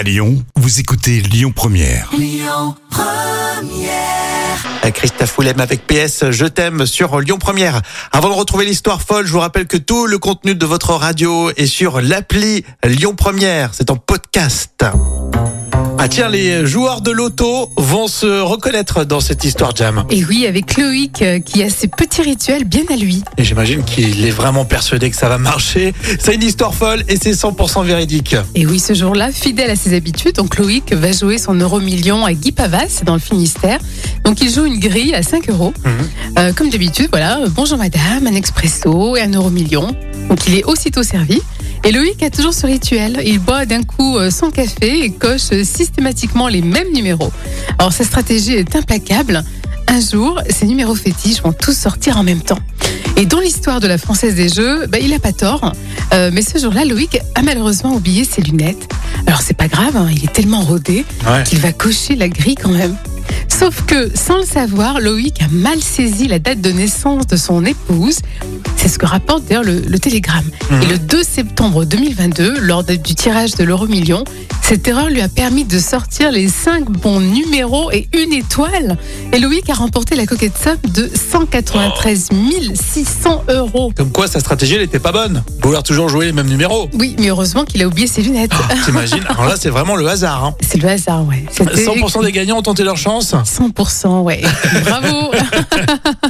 À Lyon, vous écoutez Lyon Première. Euh, Christophe Foulem avec PS Je t'aime sur Lyon Première. Avant de retrouver l'histoire folle, je vous rappelle que tout le contenu de votre radio est sur l'appli Lyon Première. C'est en podcast. Ah tiens, les joueurs de loto vont se reconnaître dans cette histoire jam. Et oui, avec Loïc euh, qui a ses petits rituels bien à lui. Et j'imagine qu'il est vraiment persuadé que ça va marcher. C'est une histoire folle et c'est 100% véridique. Et oui, ce jour-là, fidèle à ses habitudes, donc Loïc va jouer son euro million à Guy Pavas dans le Finistère. Donc il joue une grille à 5 euros. Euh, comme d'habitude, voilà, bonjour madame, un expresso et un euro million. Donc il est aussitôt servi. Et Loïc a toujours ce rituel. Il boit d'un coup euh, son café et coche systématiquement les mêmes numéros. Alors sa stratégie est implacable. Un jour, ces numéros fétiches vont tous sortir en même temps. Et dans l'histoire de la Française des Jeux, bah, il a pas tort. Euh, mais ce jour-là, Loïc a malheureusement oublié ses lunettes. Alors c'est pas grave, hein, il est tellement rodé Ouais. qu'il va cocher la grille quand même. Sauf que, sans le savoir, Loïc a mal saisi la date de naissance de son épouse. C'est ce que rapporte d'ailleurs le, le Télégramme. Mhm. Et le 2 septembre 2022, lors de- du tirage de l'euro million, cette erreur lui a permis de sortir les 5 bons numéros et une étoile. Et Loïc a remporté la coquette somme de 193 600 euros. Comme quoi sa stratégie elle était pas bonne. Vouloir toujours jouer les mêmes numéros. Oui, mais heureusement qu'il a oublié ses lunettes. T'imagines Alors là c'est vraiment le hasard. Hein. C'est le hasard, ouais. C'était 100% des gagnants ont tenté leur chance. 100%, ouais. Bravo.